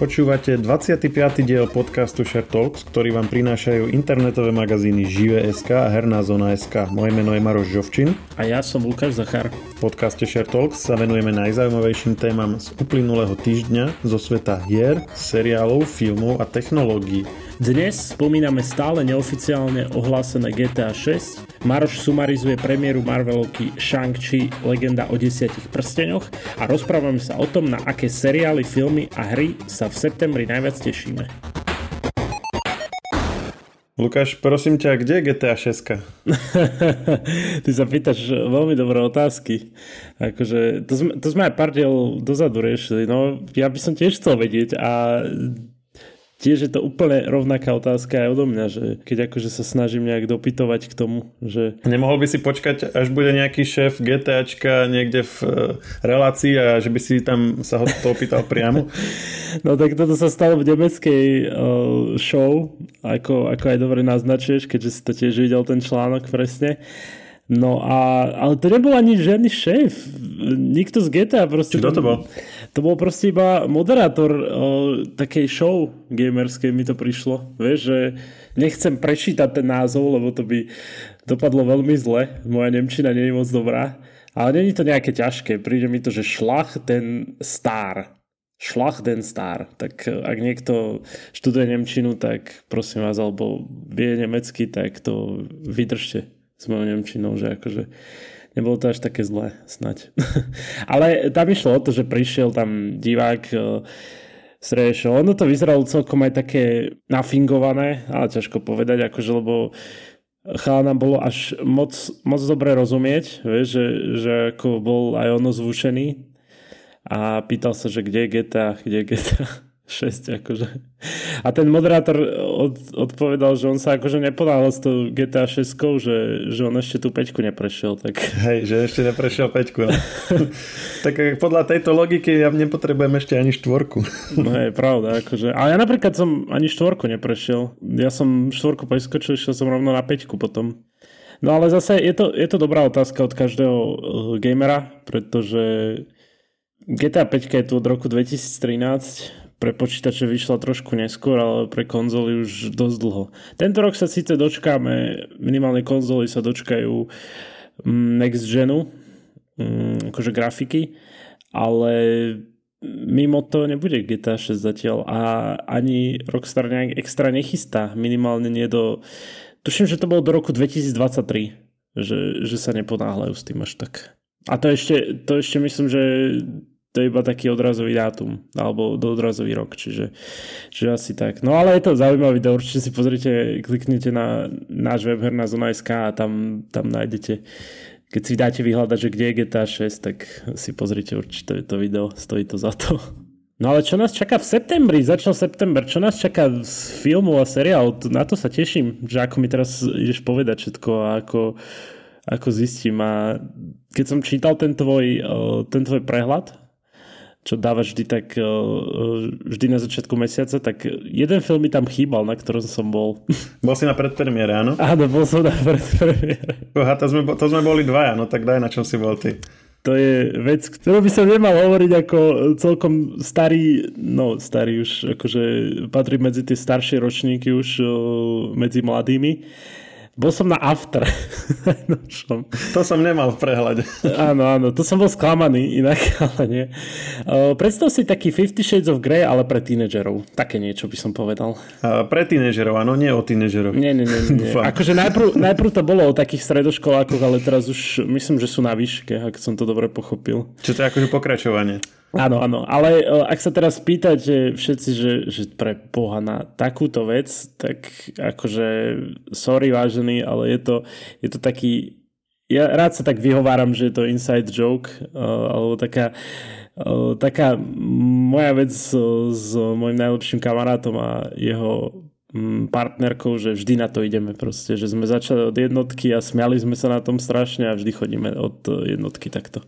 Počúvate 25. diel podcastu Share Talks, ktorý vám prinášajú internetové magazíny Žive.sk a Herná zona.sk. Moje meno je Maroš Žovčin. A ja som Lukáš Zachar. V podcaste Share Talks sa venujeme najzaujímavejším témam z uplynulého týždňa zo sveta hier, seriálov, filmov a technológií. Dnes spomíname stále neoficiálne ohlásené GTA 6, Maroš sumarizuje premiéru Marvelovky Shang-Chi Legenda o desiatich prsteňoch a rozprávame sa o tom, na aké seriály, filmy a hry sa v septembri najviac tešíme. Lukáš, prosím ťa, kde je GTA 6? Ty sa pýtaš veľmi dobré otázky. Akože, to, sme, to sme aj pár diel dozadu riešili. No, ja by som tiež chcel vedieť a tiež je to úplne rovnaká otázka aj odo mňa, že keď akože sa snažím nejak dopytovať k tomu, že... Nemohol by si počkať, až bude nejaký šéf GTAčka niekde v e, relácii a že by si tam sa ho to opýtal priamo? no tak toto sa stalo v nemeckej uh, show, ako, ako aj dobre naznačuješ, keďže si to tiež videl ten článok presne. No a, ale to nebol ani žiadny šéf. Nikto z GTA proste... Kto to bol? To bol proste iba moderátor o, takej show gamerskej mi to prišlo. Vieš, že nechcem prečítať ten názov, lebo to by dopadlo veľmi zle. Moja Nemčina nie je moc dobrá. Ale není to nejaké ťažké. Príde mi to, že šlach ten star. Šlach den star. Tak ak niekto študuje Nemčinu, tak prosím vás, alebo vie nemecky, tak to vydržte s mojou Nemčinou, že akože nebolo to až také zlé, snať. Ale tam išlo o to, že prišiel tam divák uh, Ono to vyzeralo celkom aj také nafingované, ale ťažko povedať, akože lebo nám bolo až moc, moc dobre rozumieť, vieš, že, že ako bol aj ono zvušený a pýtal sa, že kde je GTA, kde je GTA. 6 akože. A ten moderátor od, odpovedal, že on sa akože nepodal s tou GTA 6, že, že on ešte tú peťku neprešiel. Tak... Hej, že ešte neprešiel peťku. No. tak podľa tejto logiky ja nepotrebujem ešte ani štvorku. no je pravda. Akože. A ja napríklad som ani štvorku neprešiel. Ja som štvorku preskočil, išiel som rovno na peťku potom. No ale zase je to, je to dobrá otázka od každého uh, gamera, pretože GTA 5 je tu od roku 2013 pre počítače vyšla trošku neskôr, ale pre konzoly už dosť dlho. Tento rok sa síce dočkáme, minimálne konzoly sa dočkajú mm, next genu, mm, akože grafiky, ale mimo to nebude GTA 6 zatiaľ a ani Rockstar nejak extra nechystá, minimálne nie do... Tuším, že to bolo do roku 2023, že, že sa neponáhľajú s tým až tak. A to ešte, to ešte myslím, že to je iba taký odrazový dátum, alebo do odrazový rok, čiže, čiže asi tak. No ale je to zaujímavý video, určite si pozrite, kliknite na náš web herná zona.sk a tam, tam nájdete, keď si dáte vyhľadať, že kde je GTA 6, tak si pozrite určite to video, stojí to za to. No ale čo nás čaká v septembri? Začal september. Čo nás čaká z filmu a seriál? Na to sa teším, že ako mi teraz ideš povedať všetko a ako, ako zistím. A keď som čítal ten tvoj, ten tvoj prehľad, čo dáva vždy tak vždy na začiatku mesiaca, tak jeden film mi tam chýbal, na ktorom som bol. Bol si na predpremiére, áno? Áno, bol som na predpremiére. Aha, to sme, to sme boli dvaja, no tak daj, na čom si bol ty. To je vec, ktorú by som nemal hovoriť ako celkom starý, no starý už, akože patrí medzi tie staršie ročníky už medzi mladými. Bol som na After. no, to som nemal v prehľade. áno, áno, to som bol sklamaný inak, ale nie. Predstav si taký Fifty Shades of Grey, ale pre tínedžerov. Také niečo by som povedal. Uh, pre tínedžerov, áno, nie o tínedžerov. Nie, nie, nie. nie. akože najprv, najprv to bolo o takých stredoškolákoch, ale teraz už myslím, že sú na výške, ak som to dobre pochopil. Čo to je akože pokračovanie? Áno, áno, ale e, ak sa teraz pýtate všetci, že, že pre Boha na takúto vec, tak akože sorry vážený, ale je to, je to taký, ja rád sa tak vyhováram, že je to inside joke, e, alebo taká, e, taká moja vec s, s môjim najlepším kamarátom a jeho partnerkou, že vždy na to ideme proste, že sme začali od jednotky a smiali sme sa na tom strašne a vždy chodíme od jednotky takto.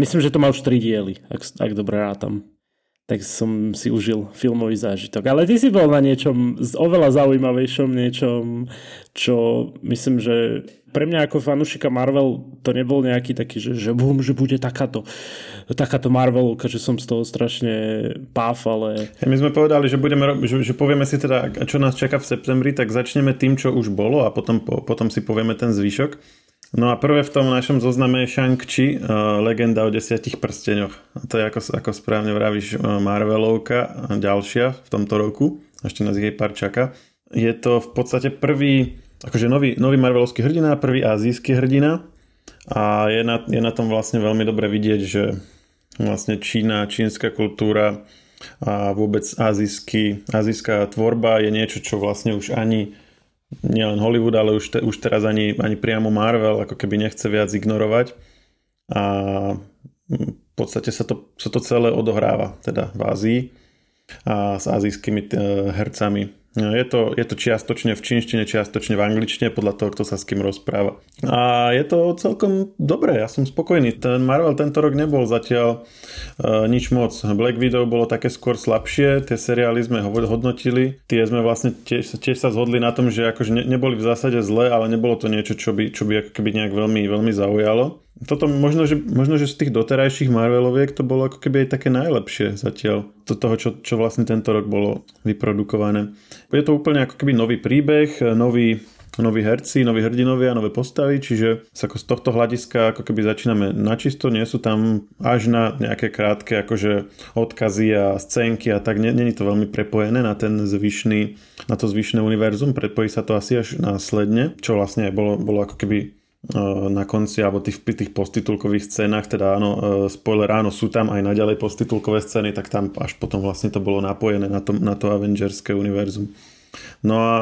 Myslím, že to má už tri diely, ak, ak dobre rátam. tak som si užil filmový zážitok. Ale ty si bol na niečom oveľa zaujímavejšom, niečom, čo myslím, že pre mňa ako fanušika Marvel to nebol nejaký taký, že, že bum, že bude takáto, takáto Marvelovka, že som z toho strašne páf, ale... My sme povedali, že, budeme, že, že povieme si teda, čo nás čaká v septembri, tak začneme tým, čo už bolo a potom, potom si povieme ten zvyšok. No a prvé v tom našom zozname je Shang-Chi, uh, legenda o desiatich prsteňoch. A to je ako, ako správne vravíš uh, Marvelovka, ďalšia v tomto roku. Ešte nás jej pár čaká. Je to v podstate prvý, akože nový, nový Marvelovský hrdina, prvý azijský hrdina. A je na, je na tom vlastne veľmi dobre vidieť, že vlastne Čína, čínska kultúra a vôbec azijský, azijská tvorba je niečo, čo vlastne už ani nielen Hollywood, ale už, te, už teraz ani, ani priamo Marvel ako keby nechce viac ignorovať. A v podstate sa to, sa to celé odohráva teda v Ázii a s azijskými eh, hercami je to, je to čiastočne v čínštine, čiastočne v angličtine, podľa toho, kto sa s kým rozpráva. A je to celkom dobré, ja som spokojný. Ten Marvel tento rok nebol zatiaľ uh, nič moc. Black Widow bolo také skôr slabšie, tie seriály sme ho hodnotili, tie sme vlastne tiež, tiež sa zhodli na tom, že akože ne, neboli v zásade zlé, ale nebolo to niečo, čo by, čo by ako keby nejak veľmi, veľmi zaujalo toto možno že, možno, že z tých doterajších Marveloviek to bolo ako keby aj také najlepšie zatiaľ. Do toho, čo, čo vlastne tento rok bolo vyprodukované. Je to úplne ako keby nový príbeh, nový, noví herci, noví hrdinovia, nové postavy, čiže sa ako z tohto hľadiska ako keby začíname načisto, nie sú tam až na nejaké krátke akože odkazy a scénky a tak, není to veľmi prepojené na ten zvyšný, na to zvyšné univerzum, prepojí sa to asi až následne, čo vlastne bolo, bolo ako keby na konci, alebo tých, tých postitulkových scénach, teda áno, spoiler, áno, sú tam aj naďalej postitulkové scény, tak tam až potom vlastne to bolo napojené na to, na to Avengerské univerzum. No a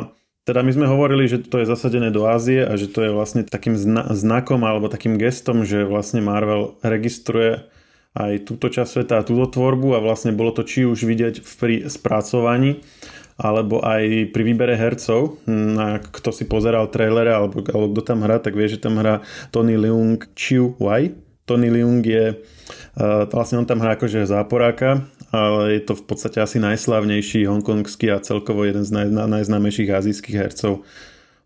teda my sme hovorili, že to je zasadené do Ázie a že to je vlastne takým zna- znakom alebo takým gestom, že vlastne Marvel registruje aj túto časť sveta a túto tvorbu a vlastne bolo to či už vidieť pri spracovaní alebo aj pri výbere hercov, na, kto si pozeral trailere alebo, alebo kto tam hrá, tak vie, že tam hrá Tony Leung Chiu Wai. Tony Leung je, uh, vlastne on tam hrá akože záporáka, ale je to v podstate asi najslavnejší hongkongský a celkovo jeden z naj, najznámejších azijských hercov.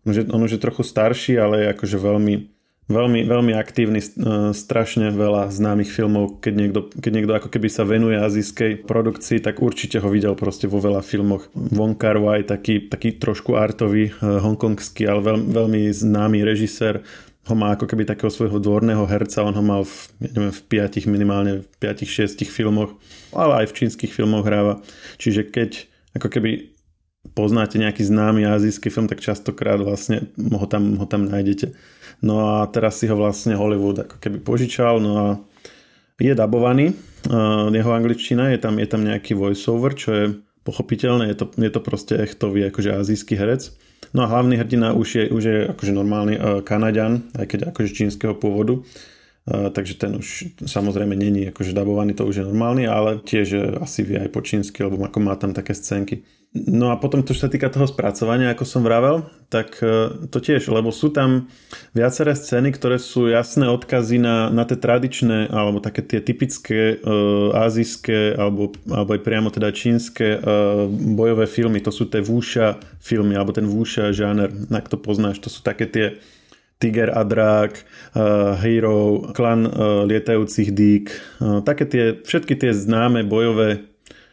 On, že, on už je trochu starší, ale je akože veľmi, veľmi, veľmi aktívny, e, strašne veľa známych filmov. Keď niekto, keď niekto ako keby sa venuje azijskej produkcii, tak určite ho videl proste vo veľa filmoch. Wong Kar Wai, taký, taký trošku artový, e, hongkongský, ale veľ, veľmi známy režisér, ho má ako keby takého svojho dvorného herca, on ho mal v, ja neviem, v piatich, minimálne v piatich, šiestich filmoch, ale aj v čínskych filmoch hráva. Čiže keď ako keby poznáte nejaký známy azijský film, tak častokrát vlastne ho tam, ho tam nájdete. No a teraz si ho vlastne Hollywood ako keby požičal, no a je dabovaný, jeho angličtina, je tam, je tam nejaký voiceover, čo je pochopiteľné, je to, je to proste echtový akože azijský herec. No a hlavný hrdina už je, už je akože normálny uh, Kanaďan, aj keď akože čínskeho pôvodu. Takže ten už samozrejme není akože dabovaný, to už je normálny, ale tiež asi vie aj po čínsky, lebo ako má tam také scénky. No a potom to, čo sa týka toho spracovania, ako som vravel, tak e, to tiež, lebo sú tam viaceré scény, ktoré sú jasné odkazy na, na tie tradičné, alebo také tie typické uh, azijské, alebo, alebo aj priamo teda čínske uh, bojové filmy. To sú tie vúša filmy, alebo ten vúša žáner, ak to poznáš. To sú také tie Tiger a Drák, uh, Hero, Klan uh, lietajúcich dík, uh, také tie, všetky tie známe bojové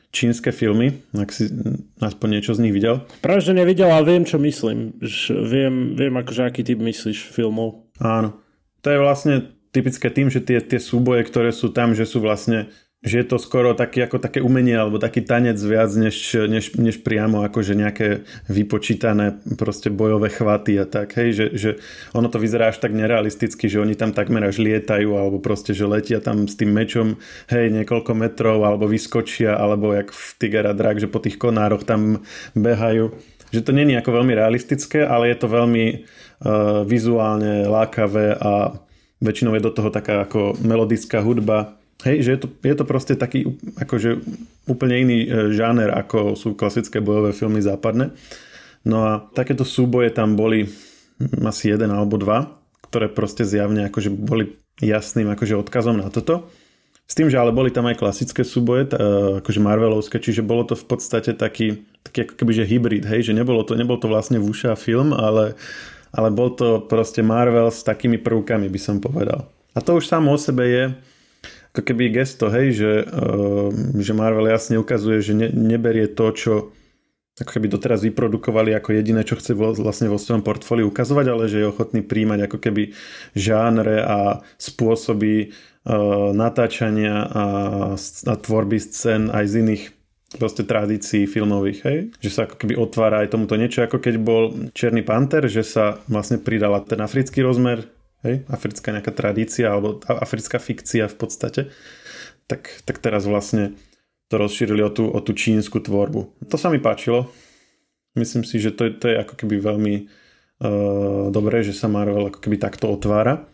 čínske filmy, ak si aspoň niečo z nich videl. Práve, že nevidel, ale viem, čo myslím. Viem, viem akože aký typ myslíš filmov. Áno. To je vlastne typické tým, že tie, tie súboje, ktoré sú tam, že sú vlastne že je to skoro taký, ako také umenie alebo taký tanec viac než, než, než priamo akože nejaké vypočítané proste bojové chvaty a tak, hej, že, že ono to vyzerá až tak nerealisticky, že oni tam takmer až lietajú alebo proste, že letia tam s tým mečom, hej, niekoľko metrov alebo vyskočia alebo jak v Tiger a Drak, že po tých konároch tam behajú. Že to není ako veľmi realistické, ale je to veľmi uh, vizuálne lákavé a väčšinou je do toho taká ako melodická hudba, Hej, že je to, je to proste taký akože úplne iný e, žáner, ako sú klasické bojové filmy západné. No a takéto súboje tam boli hm, asi jeden alebo dva, ktoré proste zjavne akože boli jasným akože odkazom na toto. S tým, že ale boli tam aj klasické súboje, akože Marvelovské, čiže bolo to v podstate taký, taký ako keby, že hybrid, hej, že nebolo to, nebol to vlastne vúša film, ale, ale bol to proste Marvel s takými prvkami, by som povedal. A to už samo o sebe je ako keby gesto, hej, že, uh, že Marvel jasne ukazuje, že ne, neberie to, čo ako keby doteraz vyprodukovali ako jediné, čo chce vlastne vo svojom portfóliu ukazovať, ale že je ochotný príjmať ako keby žánre a spôsoby uh, natáčania a, a tvorby scén aj z iných proste tradícií filmových, hej? Že sa ako keby otvára aj tomuto niečo, ako keď bol Černý panter, že sa vlastne pridala ten africký rozmer, hej? Africká nejaká tradícia alebo africká fikcia v podstate. Tak, tak teraz vlastne to rozšírili o tú, o tú čínsku tvorbu. To sa mi páčilo. Myslím si, že to, to je ako keby veľmi uh, dobré, že sa Marvel ako keby takto otvára.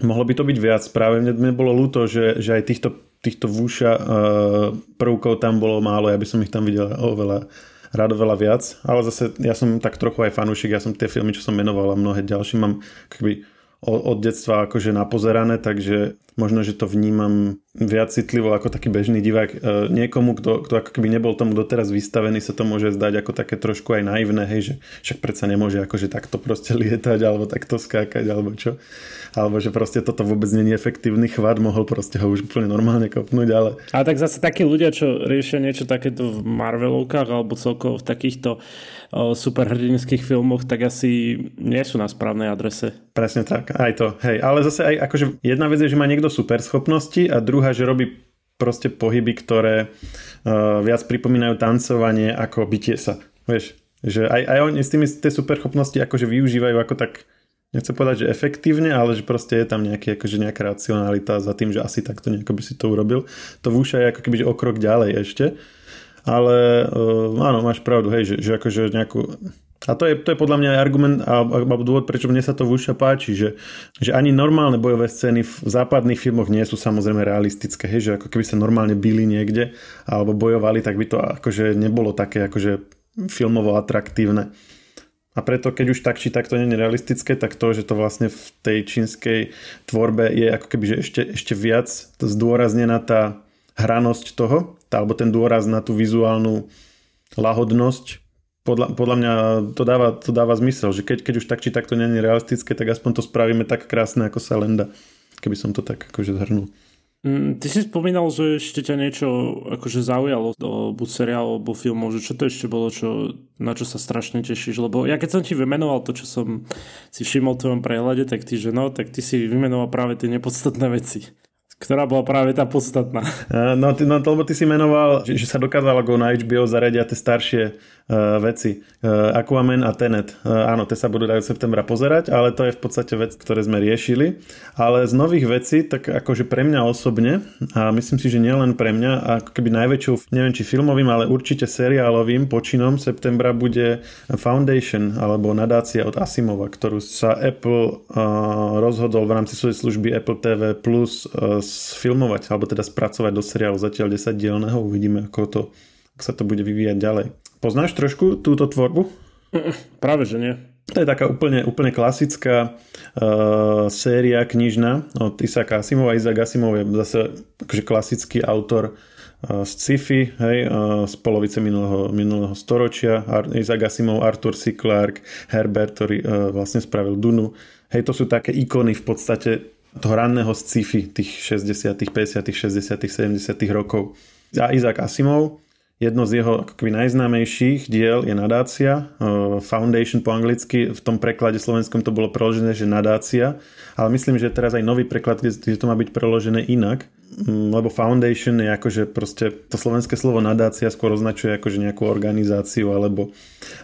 Mohlo by to byť viac. Práve mne, mne bolo ľúto, že, že aj týchto, týchto vúša uh, prvkov tam bolo málo. Ja by som ich tam videl oveľa rado veľa viac. Ale zase ja som tak trochu aj fanúšik. Ja som tie filmy, čo som menoval a mnohé ďalšie mám keby od detstva akože napozerané, takže možno, že to vnímam viac citlivo ako taký bežný divák. E, niekomu, kto, kto ako keby nebol tomu doteraz vystavený, sa to môže zdať ako také trošku aj naivné, hej, že však predsa nemôže akože takto proste lietať alebo takto skákať alebo čo. Alebo že proste toto vôbec není efektívny chvat, mohol proste ho už úplne normálne kopnúť, ale... A tak zase takí ľudia, čo riešia niečo takéto v Marvelovkách alebo celkovo v takýchto superhrdinských filmoch, tak asi nie sú na správnej adrese. Presne tak, aj to. Hej, ale zase aj akože jedna vec je, že má niekto super schopnosti a druhá, že robí proste pohyby, ktoré uh, viac pripomínajú tancovanie ako bytie sa. Vieš, že aj, aj oni s tými tie superschopnosti akože využívajú ako tak nechcem povedať, že efektívne, ale že proste je tam nejaký, akože nejaká racionalita za tým, že asi takto nejako by si to urobil. To vúša je ako keby o krok ďalej ešte ale uh, áno, máš pravdu, hej, že, že akože nejakú... A to je, to je podľa mňa aj argument alebo dôvod, prečo mne sa to Vúša páči, že, že ani normálne bojové scény v západných filmoch nie sú samozrejme realistické, hej, že ako keby sa normálne byli niekde alebo bojovali, tak by to akože nebolo také akože filmovo atraktívne. A preto, keď už tak či tak to nie je realistické, tak to, že to vlastne v tej čínskej tvorbe je ako keby že ešte, ešte viac zdôraznená tá hranosť toho, alebo ten dôraz na tú vizuálnu lahodnosť, podľa, podľa mňa to dáva, to dáva zmysel, že keď, keď už tak či tak to nie je realistické, tak aspoň to spravíme tak krásne, ako sa len dá. Keby som to tak akože zhrnul. Mm, ty si spomínal, že ešte ťa niečo akože zaujalo, buď seriál alebo filmov, že čo to ešte bolo, čo, na čo sa strašne tešíš, lebo ja keď som ti vymenoval to, čo som si všimol v tvojom prehľade, tak ty, že no, tak ty si vymenoval práve tie nepodstatné veci ktorá bola práve tá podstatná. No, ty, no lebo ty si menoval, že, že sa dokázalo go na HBO zaradia tie staršie veci. Uh, Aquaman a Tenet. Uh, áno, tie sa budú dať v septembra pozerať, ale to je v podstate vec, ktoré sme riešili. Ale z nových vecí, tak akože pre mňa osobne, a myslím si, že nielen pre mňa, ako keby najväčšou, neviem či filmovým, ale určite seriálovým počinom septembra bude Foundation, alebo nadácia od Asimova, ktorú sa Apple rozhodol v rámci svojej služby Apple TV Plus sfilmovať, alebo teda spracovať do seriálu zatiaľ 10 dielného. Uvidíme, ako, to, sa to bude vyvíjať ďalej. Poznáš trošku túto tvorbu? Práve, že nie. To je taká úplne, úplne klasická uh, séria knižná od Isaaca Asimova. Isaac Asimov je zase akože klasický autor uh, z sci-fi, hej, uh, z polovice minulého, minulého storočia. Ar- Isaac Asimov, Arthur C. Clarke, Herbert, ktorý uh, vlastne spravil Dunu. Hej, to sú také ikony v podstate toho ranného sci-fi tých 60., 50., 60., 70. rokov. A Isaac Asimov Jedno z jeho akoby najznámejších diel je nadácia, Foundation po anglicky, v tom preklade slovenskom to bolo preložené, že nadácia, ale myslím, že teraz aj nový preklad, kde to má byť preložené inak, lebo Foundation je akože proste, to slovenské slovo nadácia skôr označuje akože nejakú organizáciu alebo,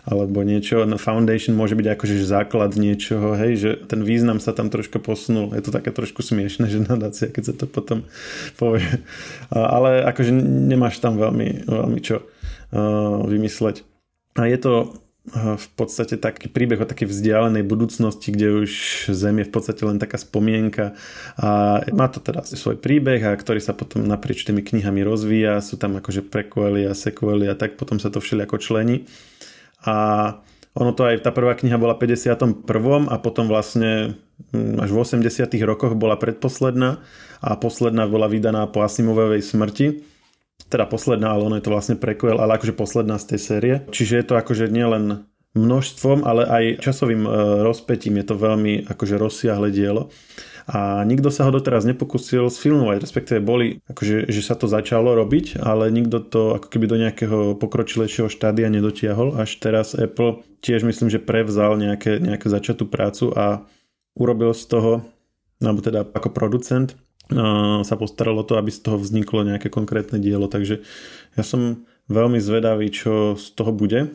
alebo niečo. No, foundation môže byť akože základ niečoho, hej, že ten význam sa tam trošku posunul. Je to také trošku smiešne, že nadácia, keď sa to potom povie. Ale akože nemáš tam veľmi, veľmi čo vymysleť. A je to v podstate taký príbeh o takej vzdialenej budúcnosti, kde už Zem je v podstate len taká spomienka a má to teda svoj príbeh, a ktorý sa potom naprieč tými knihami rozvíja, sú tam akože prequely a sequely a tak potom sa to všelijako člení a ono to aj, tá prvá kniha bola v 51. a potom vlastne hm, až v 80. rokoch bola predposledná a posledná bola vydaná po Asimovej smrti. Teda posledná, ale ono je to vlastne prequel, ale akože posledná z tej série. Čiže je to akože nielen množstvom, ale aj časovým e, rozpetím je to veľmi akože rozsiahle dielo a nikto sa ho doteraz nepokusil sfilmovať, respektíve boli, akože, že sa to začalo robiť, ale nikto to ako keby do nejakého pokročilejšieho štádia nedotiahol. Až teraz Apple tiež myslím, že prevzal nejaké, nejaké začatú prácu a urobil z toho, alebo teda ako producent, sa postaralo to, aby z toho vzniklo nejaké konkrétne dielo, takže ja som veľmi zvedavý, čo z toho bude.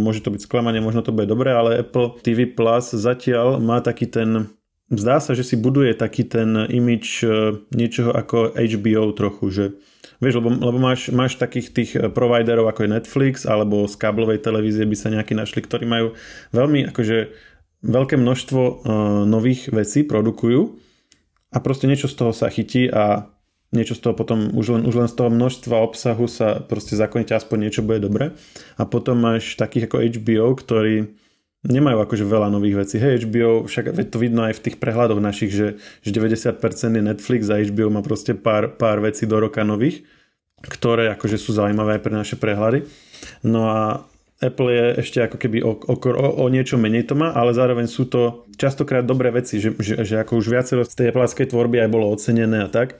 Môže to byť sklamanie, možno to bude dobré, ale Apple TV Plus zatiaľ má taký ten zdá sa, že si buduje taký ten imič e, niečoho ako HBO trochu, že vieš, lebo, lebo máš, máš takých tých e, providerov ako je Netflix alebo z káblovej televízie by sa nejakí našli, ktorí majú veľmi akože veľké množstvo uh, nových vecí produkujú a proste niečo z toho sa chytí a niečo z toho potom, už len, už len z toho množstva obsahu sa proste zakonite aspoň niečo bude dobre. A potom máš takých ako HBO, ktorí nemajú akože veľa nových vecí. Hej, HBO, však to vidno aj v tých prehľadoch našich, že, že 90% je Netflix a HBO má proste pár, pár vecí do roka nových, ktoré akože sú zaujímavé aj pre naše prehľady. No a Apple je ešte ako keby o, o, o, o niečo menej to má, ale zároveň sú to častokrát dobré veci, že, že, že ako už viacero z tej apple tvorby aj bolo ocenené a tak.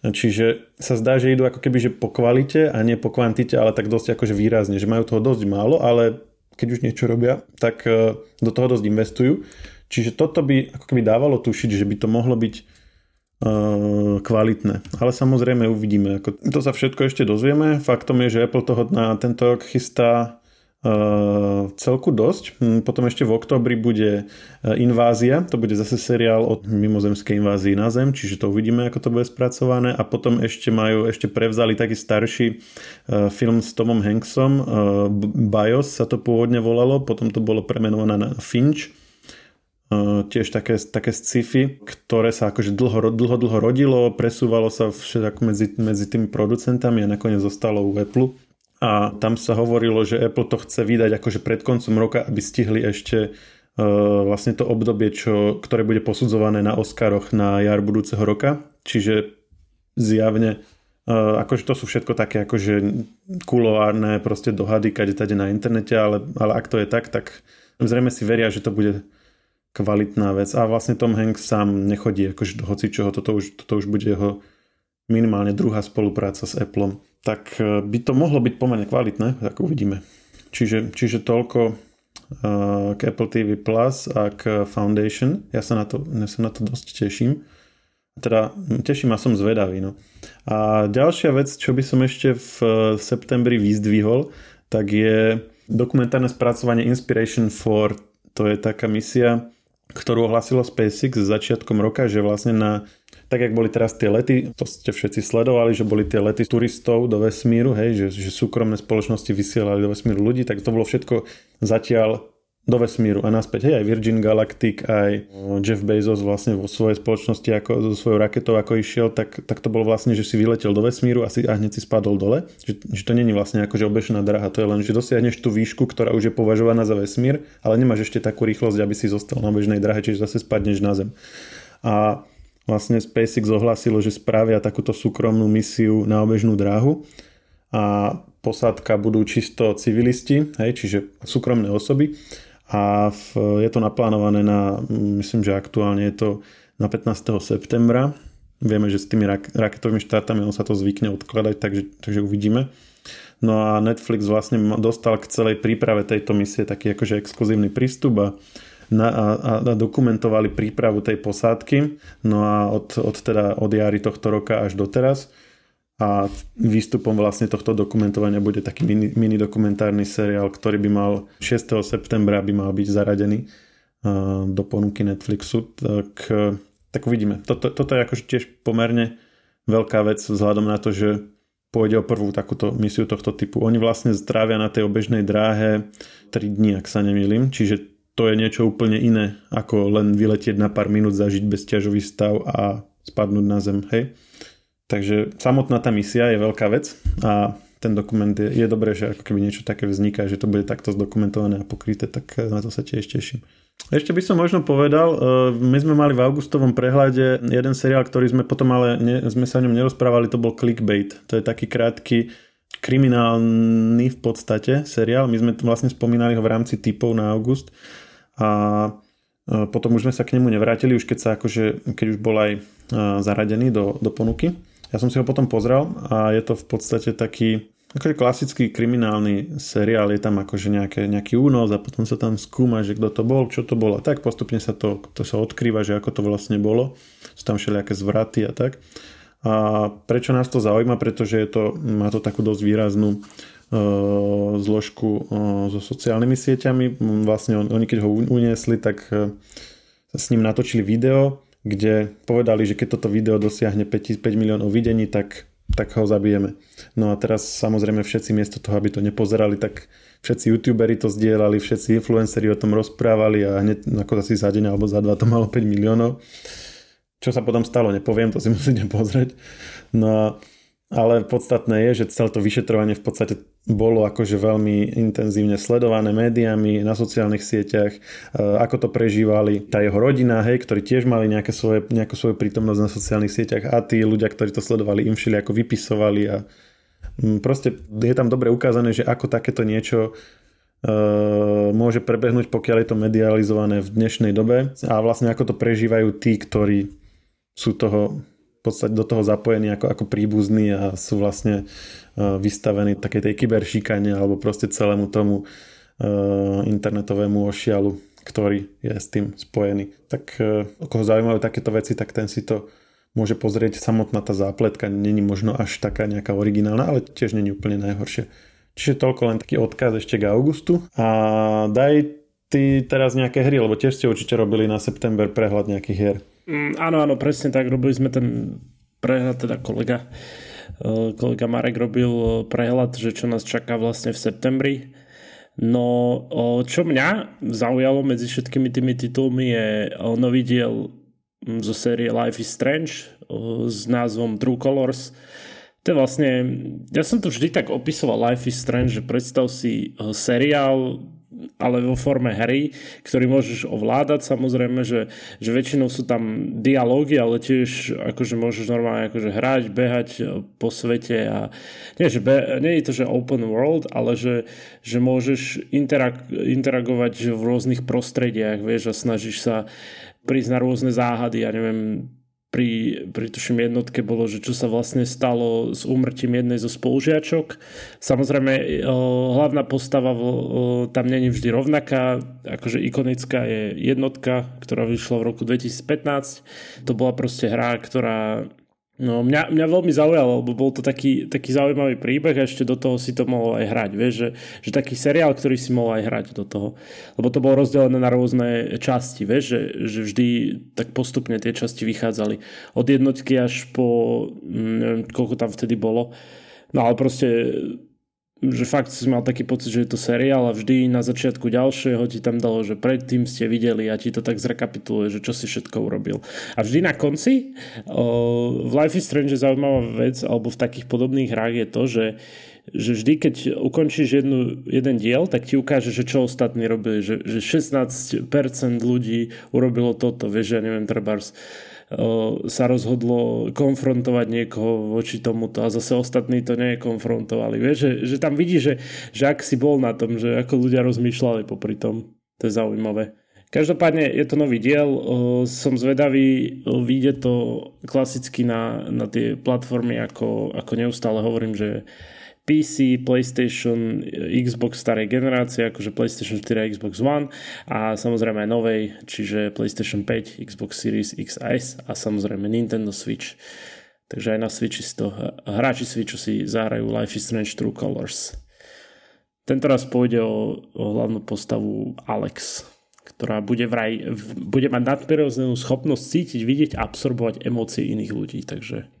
Čiže sa zdá, že idú ako keby že po kvalite a nie po kvantite, ale tak dosť akože výrazne, že majú toho dosť málo, ale keď už niečo robia, tak e, do toho dosť investujú. Čiže toto by ako keby dávalo tušiť, že by to mohlo byť uh, kvalitné. Ale samozrejme uvidíme. Ako, to sa všetko ešte dozvieme. Faktom je, že Apple toho na tento rok chystá celku dosť. Hm, potom ešte v oktobri bude Invázia, to bude zase seriál o mimozemskej invázii na Zem, čiže to uvidíme, ako to bude spracované. A potom ešte majú, ešte prevzali taký starší uh, film s Tomom Hanksom, Bios sa to pôvodne volalo, potom to bolo premenované na Finch. Tiež také, také sci-fi, ktoré sa akože dlho, dlho, dlho rodilo, presúvalo sa všetko medzi, medzi tými producentami a nakoniec zostalo u Apple a tam sa hovorilo, že Apple to chce vydať akože pred koncom roka, aby stihli ešte uh, vlastne to obdobie, čo, ktoré bude posudzované na Oscaroch na jar budúceho roka. Čiže zjavne uh, akože to sú všetko také akože kuloárne proste dohady, kade tade na internete, ale, ale ak to je tak, tak zrejme si veria, že to bude kvalitná vec. A vlastne Tom Hanks sám nechodí akože do hocičoho, toto už, toto už bude jeho minimálne druhá spolupráca s Appleom tak e, by to mohlo byť pomerne kvalitné, tak uvidíme. Čiže, čiže toľko uh, k Apple TV Plus a k Foundation. Ja sa na to, ja sa na to dosť teším. Teda teším a som zvedavý. No. A ďalšia vec, čo by som ešte v e, septembri vyzdvihol, tak je dokumentárne spracovanie Inspiration 4. To je taká misia, ktorú ohlasilo SpaceX začiatkom roka, že vlastne na tak jak boli teraz tie lety, to ste všetci sledovali, že boli tie lety turistov do vesmíru, hej, že, že súkromné spoločnosti vysielali do vesmíru ľudí, tak to bolo všetko zatiaľ do vesmíru a naspäť. Hej, aj Virgin Galactic, aj Jeff Bezos vlastne vo svojej spoločnosti ako, so svojou raketou ako išiel, tak, tak to bolo vlastne, že si vyletel do vesmíru a, si, a hneď si spadol dole. Že, že to není vlastne ako že obežná dráha, to je len, že dosiahneš tú výšku, ktorá už je považovaná za vesmír, ale nemáš ešte takú rýchlosť, aby si zostal na obežnej dráhe, čiže zase spadneš na zem. A vlastne SpaceX ohlásilo, že spravia takúto súkromnú misiu na obežnú dráhu a posádka budú čisto civilisti, hej, čiže súkromné osoby a v, je to naplánované na, myslím, že aktuálne je to na 15. septembra. Vieme, že s tými rak- raketovými štátami on sa to zvykne odkladať, takže, takže uvidíme. No a Netflix vlastne dostal k celej príprave tejto misie taký akože exkluzívny prístup a na, a, a dokumentovali prípravu tej posádky. No a od, od, teda, od jary tohto roka až doteraz. A výstupom vlastne tohto dokumentovania bude taký mini, mini dokumentárny seriál, ktorý by mal 6. septembra by mal byť zaradený do ponuky Netflixu. Tak, tak uvidíme. Toto, toto je akože tiež pomerne veľká vec vzhľadom na to, že pôjde o prvú takúto misiu tohto typu. Oni vlastne zdravia na tej obežnej dráhe 3 dní, ak sa nemýlim, čiže to je niečo úplne iné, ako len vyletieť na pár minút, zažiť bezťažový stav a spadnúť na zem, hej. Takže samotná tá misia je veľká vec a ten dokument je, je dobré, že ako keby niečo také vzniká, že to bude takto zdokumentované a pokryté, tak eh, na to sa tiež teším. Ešte by som možno povedal, eh, my sme mali v augustovom prehľade jeden seriál, ktorý sme potom ale ne, sme sa o ňom nerozprávali, to bol Clickbait. To je taký krátky kriminálny v podstate seriál. My sme vlastne spomínali ho v rámci typov na august a eh, potom už sme sa k nemu nevrátili, už keď sa akože, keď už bol aj zaradený do, do ponuky. Ja som si ho potom pozrel a je to v podstate taký akože klasický kriminálny seriál, je tam akože nejaké, nejaký únos a potom sa tam skúma, že kto to bol, čo to bolo tak postupne sa to, to sa odkrýva, že ako to vlastne bolo. Sú tam všelijaké zvraty a tak. A prečo nás to zaujíma? Pretože je to, má to takú dosť výraznú uh, zložku uh, so sociálnymi sieťami. Vlastne on, oni keď ho uniesli, tak uh, s ním natočili video, kde povedali, že keď toto video dosiahne 5, 5 miliónov videní, tak, tak ho zabijeme. No a teraz samozrejme všetci miesto toho, aby to nepozerali, tak všetci youtuberi to zdieľali, všetci influenceri o tom rozprávali a hneď ako asi za deň alebo za dva to malo 5 miliónov. Čo sa potom stalo, nepoviem, to si musíte pozrieť. No a ale podstatné je, že celé to vyšetrovanie v podstate bolo akože veľmi intenzívne sledované médiami, na sociálnych sieťach, e, ako to prežívali tá jeho rodina, hej, ktorí tiež mali nejaké svoje, nejakú svoju prítomnosť na sociálnych sieťach a tí ľudia, ktorí to sledovali, im všeli ako vypisovali a mm, proste je tam dobre ukázané, že ako takéto niečo e, môže prebehnúť, pokiaľ je to medializované v dnešnej dobe. A vlastne ako to prežívajú tí, ktorí sú toho podstate do toho zapojení ako, ako príbuzní a sú vlastne uh, vystavení takej tej kyberšikane alebo proste celému tomu uh, internetovému ošialu, ktorý je s tým spojený. Tak uh, koho zaujímajú takéto veci, tak ten si to môže pozrieť. Samotná tá zápletka není možno až taká nejaká originálna, ale tiež není úplne najhoršie. Čiže toľko len taký odkaz ešte k augustu. A daj ty teraz nejaké hry, lebo tiež ste určite robili na september prehľad nejakých hier. Mm, áno, áno, presne tak. Robili sme ten prehľad, teda kolega, e, kolega Marek robil e, prehľad, že čo nás čaká vlastne v septembri. No, čo mňa zaujalo medzi všetkými tými titulmi je nový diel mm, zo série Life is Strange s názvom True Colors. To je vlastne, ja som to vždy tak opisoval Life is Strange, že predstav si e, seriál ale vo forme hry, ktorý môžeš ovládať. Samozrejme, že, že väčšinou sú tam dialógy, ale tiež akože môžeš normálne akože hrať, behať po svete a nie, že be, nie je to, že open world, ale že, že môžeš interak, interagovať v rôznych prostrediach, vieš, a snažíš sa prísť na rôzne záhady, ja neviem, pri, pri tuším jednotke bolo, že čo sa vlastne stalo s úmrtím jednej zo spolužiačok. Samozrejme, hlavná postava tam není vždy rovnaká, akože ikonická je jednotka, ktorá vyšla v roku 2015. To bola proste hra, ktorá No, mňa, mňa veľmi zaujalo, lebo bol to taký, taký zaujímavý príbeh a ešte do toho si to mohol aj hrať. Vieš, že, že taký seriál, ktorý si mohol aj hrať do toho. Lebo to bolo rozdelené na rôzne časti, vieš, že, že vždy tak postupne tie časti vychádzali. Od jednotky až po, mm, neviem, koľko tam vtedy bolo. No ale proste že fakt si mal taký pocit, že je to seriál a vždy na začiatku ďalšieho ti tam dalo, že predtým ste videli a ti to tak zrekapituluje, že čo si všetko urobil. A vždy na konci o, v Life is Strange je zaujímavá vec, alebo v takých podobných hrách je to, že že vždy, keď ukončíš jednu, jeden diel, tak ti ukáže, že čo ostatní robili, že, že 16% ľudí urobilo toto, vieš, ja neviem, trebárs sa rozhodlo konfrontovať niekoho voči tomuto a zase ostatní to nekonfrontovali. Vieš, že, že tam vidíš, že, že ak si bol na tom, že ako ľudia rozmýšľali popri tom. To je zaujímavé. Každopádne je to nový diel, som zvedavý, vyjde to klasicky na, na tie platformy, ako, ako neustále hovorím, že PC, PlayStation, Xbox starej generácie, akože PlayStation 4 a Xbox One a samozrejme aj novej, čiže PlayStation 5, Xbox Series XS a samozrejme Nintendo Switch. Takže aj na Switchi si to hráči Switchu si zahrajú Life is Strange True Colors. Tento raz pôjde o, o hlavnú postavu Alex, ktorá bude, vraj, bude mať nadprirodzenú schopnosť cítiť, vidieť a absorbovať emócie iných ľudí. Takže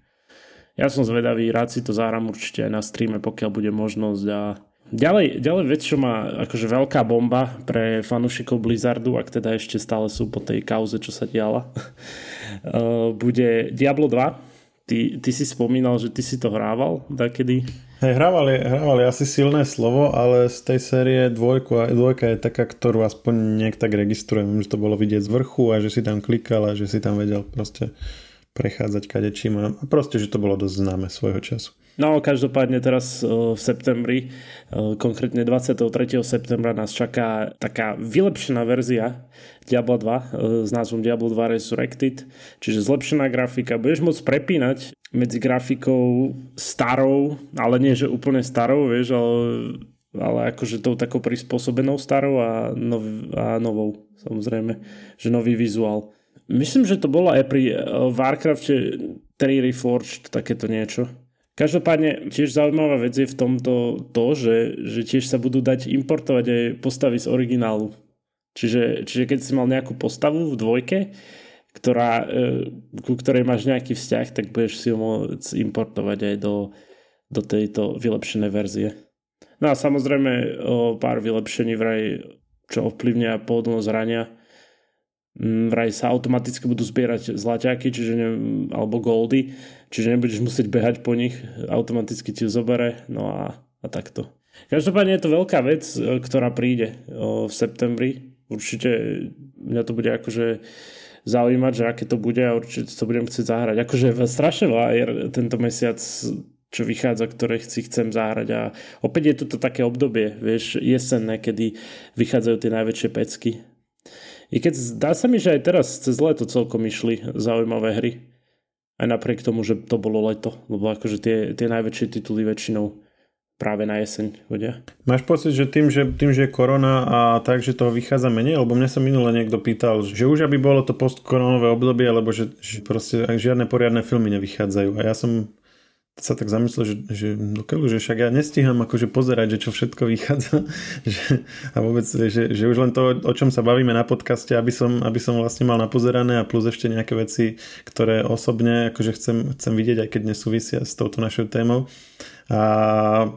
ja som zvedavý, rád si to zahrám určite aj na streame, pokiaľ bude možnosť a Ďalej, ďalej vec, čo má akože veľká bomba pre fanúšikov Blizzardu, ak teda ešte stále sú po tej kauze, čo sa diala, bude Diablo 2, Ty, ty si spomínal, že ty si to hrával takedy? Hej, hrával je, asi silné slovo, ale z tej série dvojka, dvojka je taká, ktorú aspoň nejak tak registrujem, že to bolo vidieť z vrchu a že si tam klikal a že si tam vedel proste prechádzať kadečím a proste, že to bolo dosť známe svojho času. No, každopádne teraz v septembri, konkrétne 23. septembra nás čaká taká vylepšená verzia Diablo 2 s názvom Diablo 2 Resurrected, čiže zlepšená grafika. Budeš môcť prepínať medzi grafikou starou, ale nie že úplne starou, vieš, ale, ale akože tou takou prispôsobenou starou a, nov, a novou, samozrejme, že nový vizuál. Myslím, že to bolo aj pri Warcrafte 3 Reforged takéto niečo. Každopádne tiež zaujímavá vec je v tomto to, že, že tiež sa budú dať importovať aj postavy z originálu. Čiže, čiže keď si mal nejakú postavu v dvojke, ktorá, e, ku ktorej máš nejaký vzťah, tak budeš si ho môcť importovať aj do, do tejto vylepšenej verzie. No a samozrejme o pár vylepšení vraj, čo ovplyvnia pôvodnosť zrania, vraj sa automaticky budú zbierať zlaťáky, čiže ne, alebo goldy, čiže nebudeš musieť behať po nich, automaticky ti zobere, no a, a takto. Každopádne je to veľká vec, e, ktorá príde v septembri. Určite mňa to bude akože zaujímať, že aké to bude a určite to budem chcieť zahrať. Akože strašne veľa je tento mesiac čo vychádza, ktoré si chcem zahrať a opäť je toto také obdobie, vieš, jesenné, kedy vychádzajú tie najväčšie pecky i keď zdá sa mi, že aj teraz cez leto celkom išli zaujímavé hry. Aj napriek tomu, že to bolo leto. Lebo akože tie, tie najväčšie tituly väčšinou práve na jeseň hodia. Máš pocit, že tým, že tým, že je korona a tak, že toho vychádza menej? Lebo mne sa minule niekto pýtal, že už aby bolo to postkoronové obdobie, alebo že, že proste žiadne poriadne filmy nevychádzajú. A ja som sa tak zamyslel, že, že no keľu, že však ja nestíham akože pozerať, že čo všetko vychádza že, a vôbec, že, že už len to, o čom sa bavíme na podcaste, aby som, aby som vlastne mal napozerané a plus ešte nejaké veci, ktoré osobne akože chcem, chcem vidieť, aj keď nesúvisia s touto našou témou. A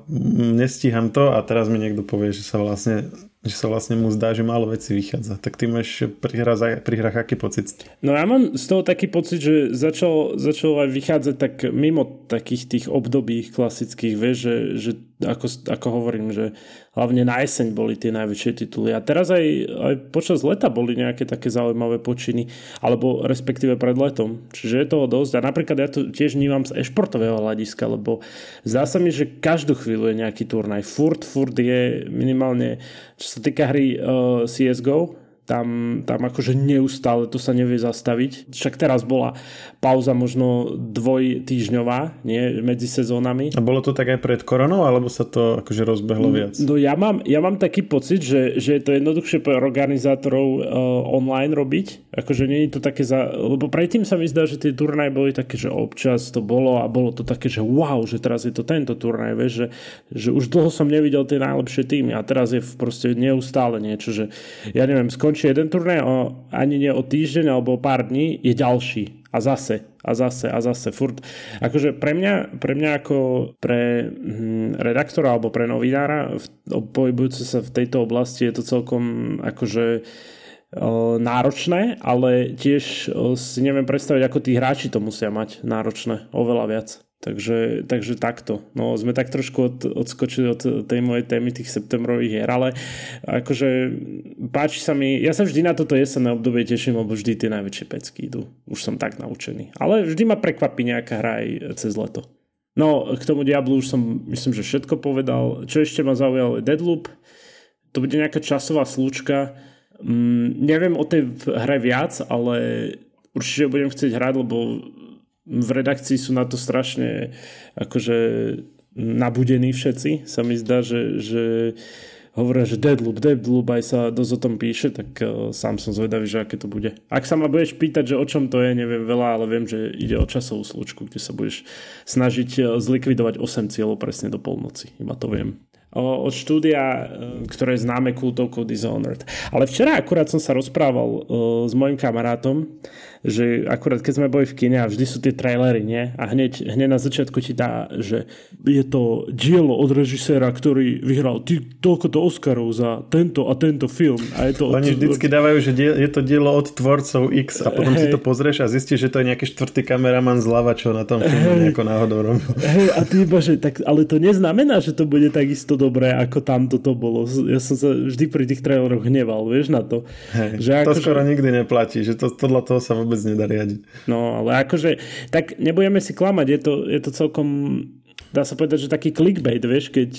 nestíham to a teraz mi niekto povie, že sa vlastne že sa vlastne mu zdá, že málo vecí vychádza. Tak ty máš pri, hrách, pri hrách aký pocit? No ja mám z toho taký pocit, že začal, začal aj vychádzať tak mimo takých tých období klasických, vieš, že, že ako, ako hovorím, že hlavne na jeseň boli tie najväčšie tituly. A teraz aj, aj počas leta boli nejaké také zaujímavé počiny, alebo respektíve pred letom. Čiže je toho dosť. A napríklad ja to tiež vnímam z e-športového hľadiska, lebo zdá sa mi, že každú chvíľu je nejaký turnaj. Furt, furt je minimálne, čo sa týka hry uh, CSGO, tam, tam akože neustále to sa nevie zastaviť. Však teraz bola pauza možno dvojtýžňová, nie, medzi sezónami. A bolo to tak aj pred koronou, alebo sa to akože rozbehlo viac? No ja mám, ja mám taký pocit, že, že je to jednoduchšie pre organizátorov uh, online robiť. Akože nie je to také za... Lebo predtým sa mi zdá, že tie turnaje boli také, že občas to bolo a bolo to také, že wow, že teraz je to tento turnaj, vieš, že, že už dlho som nevidel tie najlepšie týmy a teraz je proste neustále niečo, že ja neviem, skončí skončí jeden turnaj ani nie o týždeň alebo o pár dní, je ďalší. A zase, a zase, a zase. Furt. Akože pre mňa, pre mňa ako pre hm, redaktora alebo pre novinára pohybujúce sa v tejto oblasti je to celkom akože náročné, ale tiež si neviem predstaviť, ako tí hráči to musia mať náročné, oveľa viac. Takže, takže takto. No, sme tak trošku od, odskočili od tej mojej témy tých septembrových hier, ale akože páči sa mi, ja sa vždy na toto jesenné obdobie teším, lebo vždy tie najväčšie pecky idú. Už som tak naučený. Ale vždy ma prekvapí nejaká hra aj cez leto. No, k tomu Diablu už som, myslím, že všetko povedal. Čo ešte ma zaujal je Deadloop. To bude nejaká časová slučka. Mm, neviem o tej hre viac, ale určite budem chcieť hrať, lebo v redakcii sú na to strašne akože nabudení všetci. Sa mi zdá, že, že hovoria, že Deadloop, Deadloop aj sa dosť o tom píše, tak uh, sám som zvedavý, že aké to bude. Ak sa ma budeš pýtať, že o čom to je, neviem veľa, ale viem, že ide o časovú slučku, kde sa budeš snažiť uh, zlikvidovať 8 cieľov presne do polnoci. Iba to viem. od štúdia, ktoré je známe kultovkou Dishonored. Ale včera akurát som sa rozprával s mojim kamarátom, že akurát keď sme boli v kine a vždy sú tie trailery, nie? A hneď, hneď na začiatku ti dá, že je to dielo od režiséra, ktorý vyhral ty, toľko to Oscarov za tento a tento film. A je to Oni od... vždycky dávajú, že je to dielo od tvorcov X a potom hey. si to pozrieš a zistíš, že to je nejaký štvrtý kameraman zľava, čo na tom filmu hey. nejako náhodou robil. Hey, a ty iba, že tak, ale to neznamená, že to bude takisto dobré, ako tam toto bolo. Ja som sa vždy pri tých traileroch hneval, vieš na to. Hey, že to ako, skoro že... nikdy neplatí, že to, podľa toho sa vôbec nedá riadiť. No, ale akože, tak nebudeme si klamať, je to, je to celkom, dá sa povedať, že taký clickbait, vieš, keď,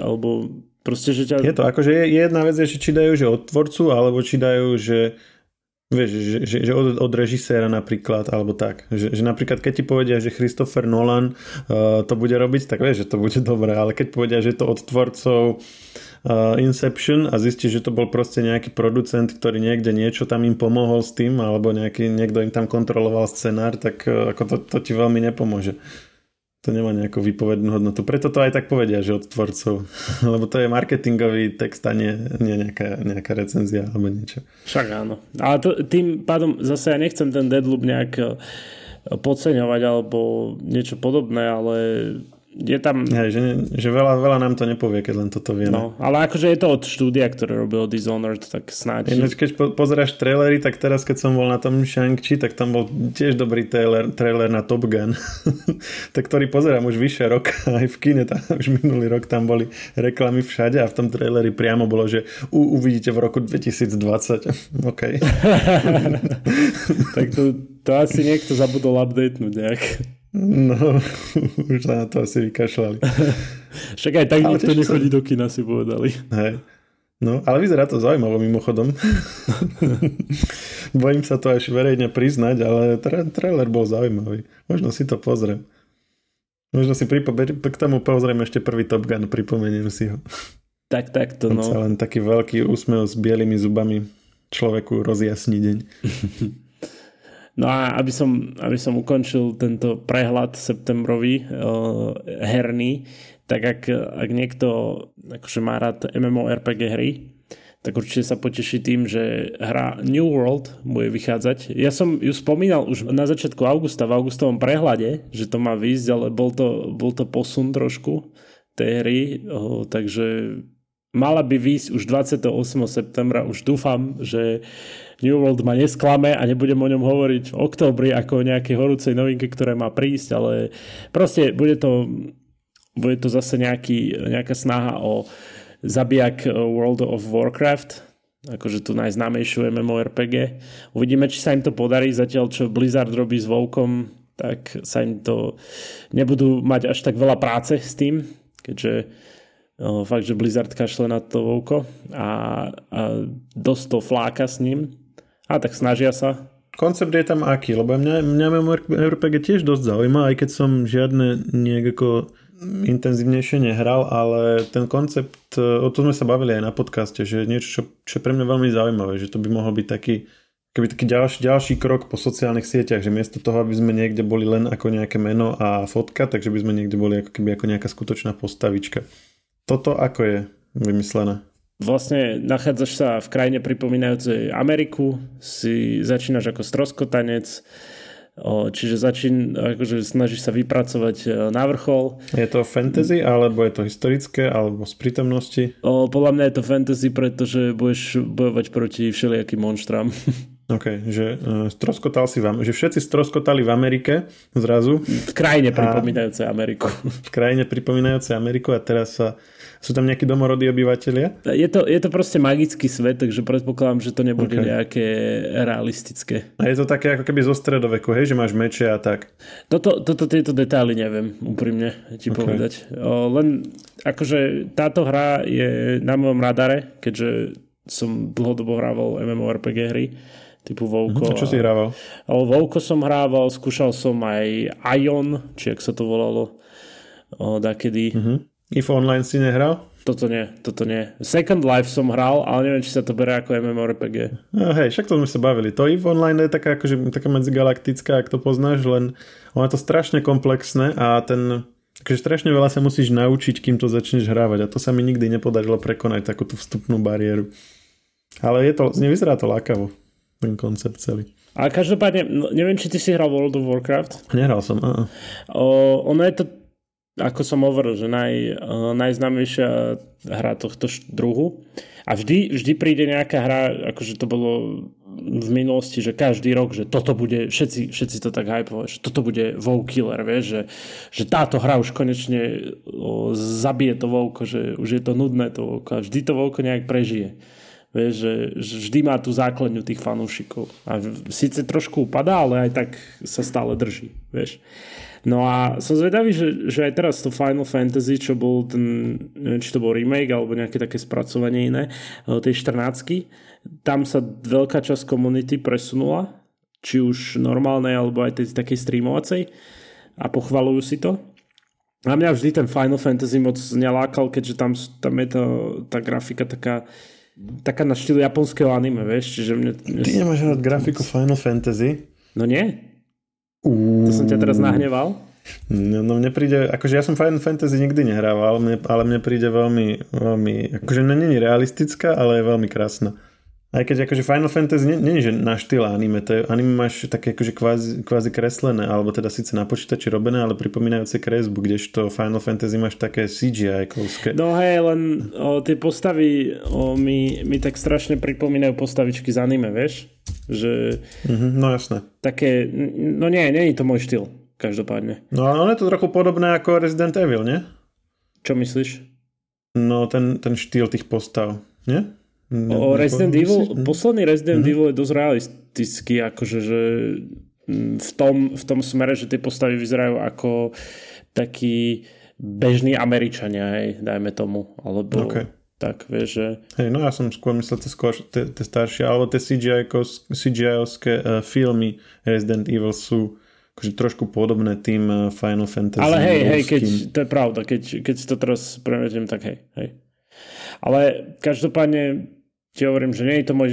alebo proste, že ťa... Je to, akože je, jedna vec, že či dajú, že od tvorcu, alebo či dajú, že Vieš, že, že, že od, od režiséra napríklad, alebo tak. Že, že napríklad, keď ti povedia, že Christopher Nolan uh, to bude robiť, tak vieš, že to bude dobré, ale keď povedia, že to od tvorcov uh, Inception a zistí, že to bol proste nejaký producent, ktorý niekde niečo tam im pomohol s tým, alebo nejaký, niekto im tam kontroloval scenár, tak uh, ako to, to ti veľmi nepomôže. To nemá nejakú výpovednú hodnotu. Preto to aj tak povedia, že od tvorcov. Lebo to je marketingový text a nie, nie nejaká, nejaká recenzia alebo niečo. Však áno. Ale to, tým pádom zase ja nechcem ten Deadloop nejak eh, podceňovať alebo niečo podobné, ale je tam... Hej, že, že veľa, veľa nám to nepovie, keď len toto vieme. No, ale akože je to od štúdia, ktoré robilo Dishonored, tak snáď... Ináč, keď po, pozeráš trailery, tak teraz, keď som bol na tom Shang-Chi, tak tam bol tiež dobrý trailer, trailer na Top Gun, tak ktorý pozerám už vyše rok, aj v kine, tam, už minulý rok tam boli reklamy všade a v tom traileri priamo bolo, že u, uvidíte v roku 2020. OK. tak to, to asi niekto zabudol updatenúť nejak. No, už sa na to asi vykašľali. Však aj tak nikto nechodí do kina, si povedali. Hej. No, ale vyzerá to zaujímaво mimochodom. Bojím sa to až verejne priznať, ale tra- trailer bol zaujímavý. Možno si to pozriem. Možno si pripo- k tomu pozriem ešte prvý Top Gun, pripomeniem si ho. Tak, tak to no. len taký veľký úsmev s bielými zubami človeku rozjasní deň. No a aby som, aby som ukončil tento prehľad septembrový uh, herný, tak ak, ak niekto akože má rád MMORPG hry, tak určite sa poteší tým, že hra New World bude vychádzať. Ja som ju spomínal už na začiatku augusta, v augustovom prehľade, že to má výjsť, ale bol to, bol to posun trošku tej hry, uh, takže mala by výjsť už 28. septembra. Už dúfam, že New World ma nesklame a nebudem o ňom hovoriť v oktobri ako o nejakej horúcej novinke, ktoré má prísť, ale proste bude to, bude to zase nejaký, nejaká snaha o zabijak World of Warcraft, akože tú najznámejšiu MMORPG. Uvidíme, či sa im to podarí, zatiaľ čo Blizzard robí s Volkom, tak sa im to nebudú mať až tak veľa práce s tým, keďže fakt, že Blizzard kašle na to Volko a, a dosť to fláka s ním. A tak snažia sa. Koncept je tam aký? Lebo mňa, mňa RPG tiež dosť zaujíma, aj keď som žiadne nejako intenzívnejšie nehral, ale ten koncept, e, o tom sme sa bavili aj na podcaste, že niečo, čo, čo je pre mňa veľmi zaujímavé, že to by mohol byť taký, keby taký ďalší, ďalší krok po sociálnych sieťach, že miesto toho, aby sme niekde boli len ako nejaké meno a fotka, takže by sme niekde boli ako keby ako nejaká skutočná postavička. Toto ako je vymyslené? vlastne nachádzaš sa v krajine pripomínajúcej Ameriku, si začínaš ako stroskotanec, čiže začín, akože snažíš sa vypracovať e, na vrchol. Je to fantasy, alebo je to historické, alebo z prítomnosti? O, podľa mňa je to fantasy, pretože budeš bojovať proti všelijakým monštram. OK, že uh, stroskotal si vám, že všetci stroskotali v Amerike zrazu. V krajine pripomínajúcej Ameriku. V krajine pripomínajúcej Ameriku a teraz sa sú tam nejakí domorodí obyvateľia? Je to, je to proste magický svet, takže predpokladám, že to nebude okay. nejaké realistické. A je to také ako keby zo stredoveku, hej, že máš meče a tak? Toto, toto tieto detaily neviem, úprimne ti okay. povedať. O, len akože táto hra je na mojom radare, keďže som dlhodobo hrával MMORPG hry typu Vouko. Mhm, čo si hrával? Vouko som hrával, skúšal som aj Ion, či ak sa to volalo o, dakedy. Uh-huh. If Online si nehral? Toto nie, toto nie. Second Life som hral, ale neviem, či sa to berie ako MMORPG. No hej, však to sme sa bavili. To If Online je taká, akože, taká medzigalaktická, ak to poznáš, len ono je to strašne komplexné a ten akože strašne veľa sa musíš naučiť, kým to začneš hrávať a to sa mi nikdy nepodarilo prekonať takúto vstupnú bariéru. Ale je to, nevyzerá to lákavo, ten koncept celý. Ale každopádne, no, neviem, či ty si hral World of Warcraft. Nehral som, uh-uh. O, ono je to, ako som hovoril, že naj, uh, najznámejšia hra tohto druhu. A vždy, vždy príde nejaká hra, akože to bolo v minulosti, že každý rok, že toto bude, všetci, všetci to tak hypovali, že toto bude WoW Killer, vieš, že, že táto hra už konečne o, zabije to WoWko, že už je to nudné to WoWko a vždy to WoWko nejak prežije. Vieš, že, že vždy má tú základňu tých fanúšikov. A síce trošku upadá, ale aj tak sa stále drží. Vieš. No a som zvedavý, že, že aj teraz to Final Fantasy, čo bol ten, neviem, či to bol remake alebo nejaké také spracovanie iné, eh, tej 14 tam sa veľká časť komunity presunula, či už normálnej alebo aj tej takej streamovacej a pochvalujú si to. A mňa vždy ten Final Fantasy moc nelákal, keďže tam, tam je to, tá grafika taká taká na štýl japonského anime, vieš, čiže mne... mne... Ty nemáš rád grafiku Final Fantasy? No nie. To som ťa teraz nahneval. No, no mne príde, akože ja som Final Fantasy nikdy nehrával, mne, ale mne príde veľmi, veľmi, akože není realistická, ale je veľmi krásna. Aj keď akože Final Fantasy nie, je že na štýl anime, to je, anime máš také akože kvázi, kvázi kreslené, alebo teda síce na počítači robené, ale pripomínajúce kresbu, kdežto Final Fantasy máš také CGI kouské. No hej, len o, tie postavy o, mi, mi tak strašne pripomínajú postavičky z anime, vieš? Že... Mm-hmm, no jasné. Také, no nie, nie je to môj štýl, každopádne. No ale on je to trochu podobné ako Resident Evil, nie? Čo myslíš? No ten, ten štýl tých postav, nie? No, o Resident Evil, si... posledný Resident mm-hmm. Evil je dosť realistický, akože že mm, v tom, v tom smere, že tie postavy vyzerajú ako takí bežní Američania, hej, dajme tomu, alebo okay. tak, vieš, že... Hej, no ja som skôr myslel, tie, skôr, tie, tie staršie, alebo tie CGI, CGI-ovské uh, filmy Resident Evil sú akože trošku podobné tým uh, Final Fantasy. Ale hej, hej, keď, to je pravda, keď, keď si to teraz premetiem, tak hej, hej. Ale každopádne ti hovorím, že nie je to môj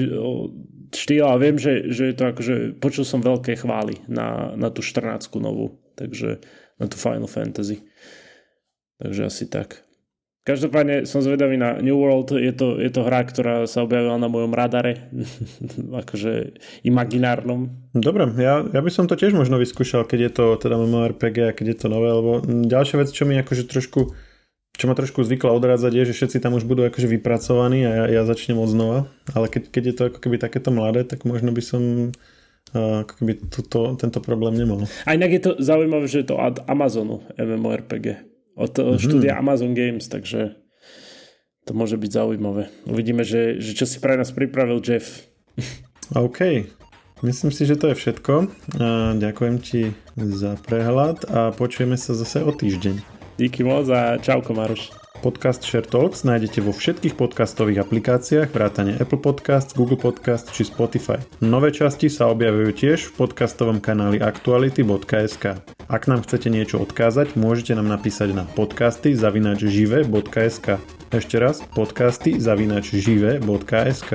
štýl a viem, že, že je to akože, počul som veľké chvály na, na tú 14 novú, takže na tú Final Fantasy. Takže asi tak. Každopádne som zvedavý na New World, je to, je to hra, ktorá sa objavila na mojom radare, akože imaginárnom. Dobre, ja, ja by som to tiež možno vyskúšal, keď je to teda MMORPG a keď je to nové, lebo ďalšia vec, čo mi akože trošku čo ma trošku zvykla odrádzať je, že všetci tam už budú akože vypracovaní a ja, ja začnem od znova, ale keď, keď je to ako keby takéto mladé, tak možno by som ako keby tuto, tento problém nemal. A inak je to zaujímavé, že je to od Amazonu MMORPG. Od mm-hmm. štúdia Amazon Games, takže to môže byť zaujímavé. Uvidíme, že, že čo si pre nás pripravil Jeff. OK. Myslím si, že to je všetko. A ďakujem ti za prehľad a počujeme sa zase o týždeň. Díky moc a čauko Maruš. Podcast Share Talks nájdete vo všetkých podcastových aplikáciách vrátane Apple Podcasts, Google Podcasts či Spotify. Nové časti sa objavujú tiež v podcastovom kanáli aktuality.sk. Ak nám chcete niečo odkázať, môžete nám napísať na podcasty zavinačžive.sk. Ešte raz, podcasty zavinačžive.sk.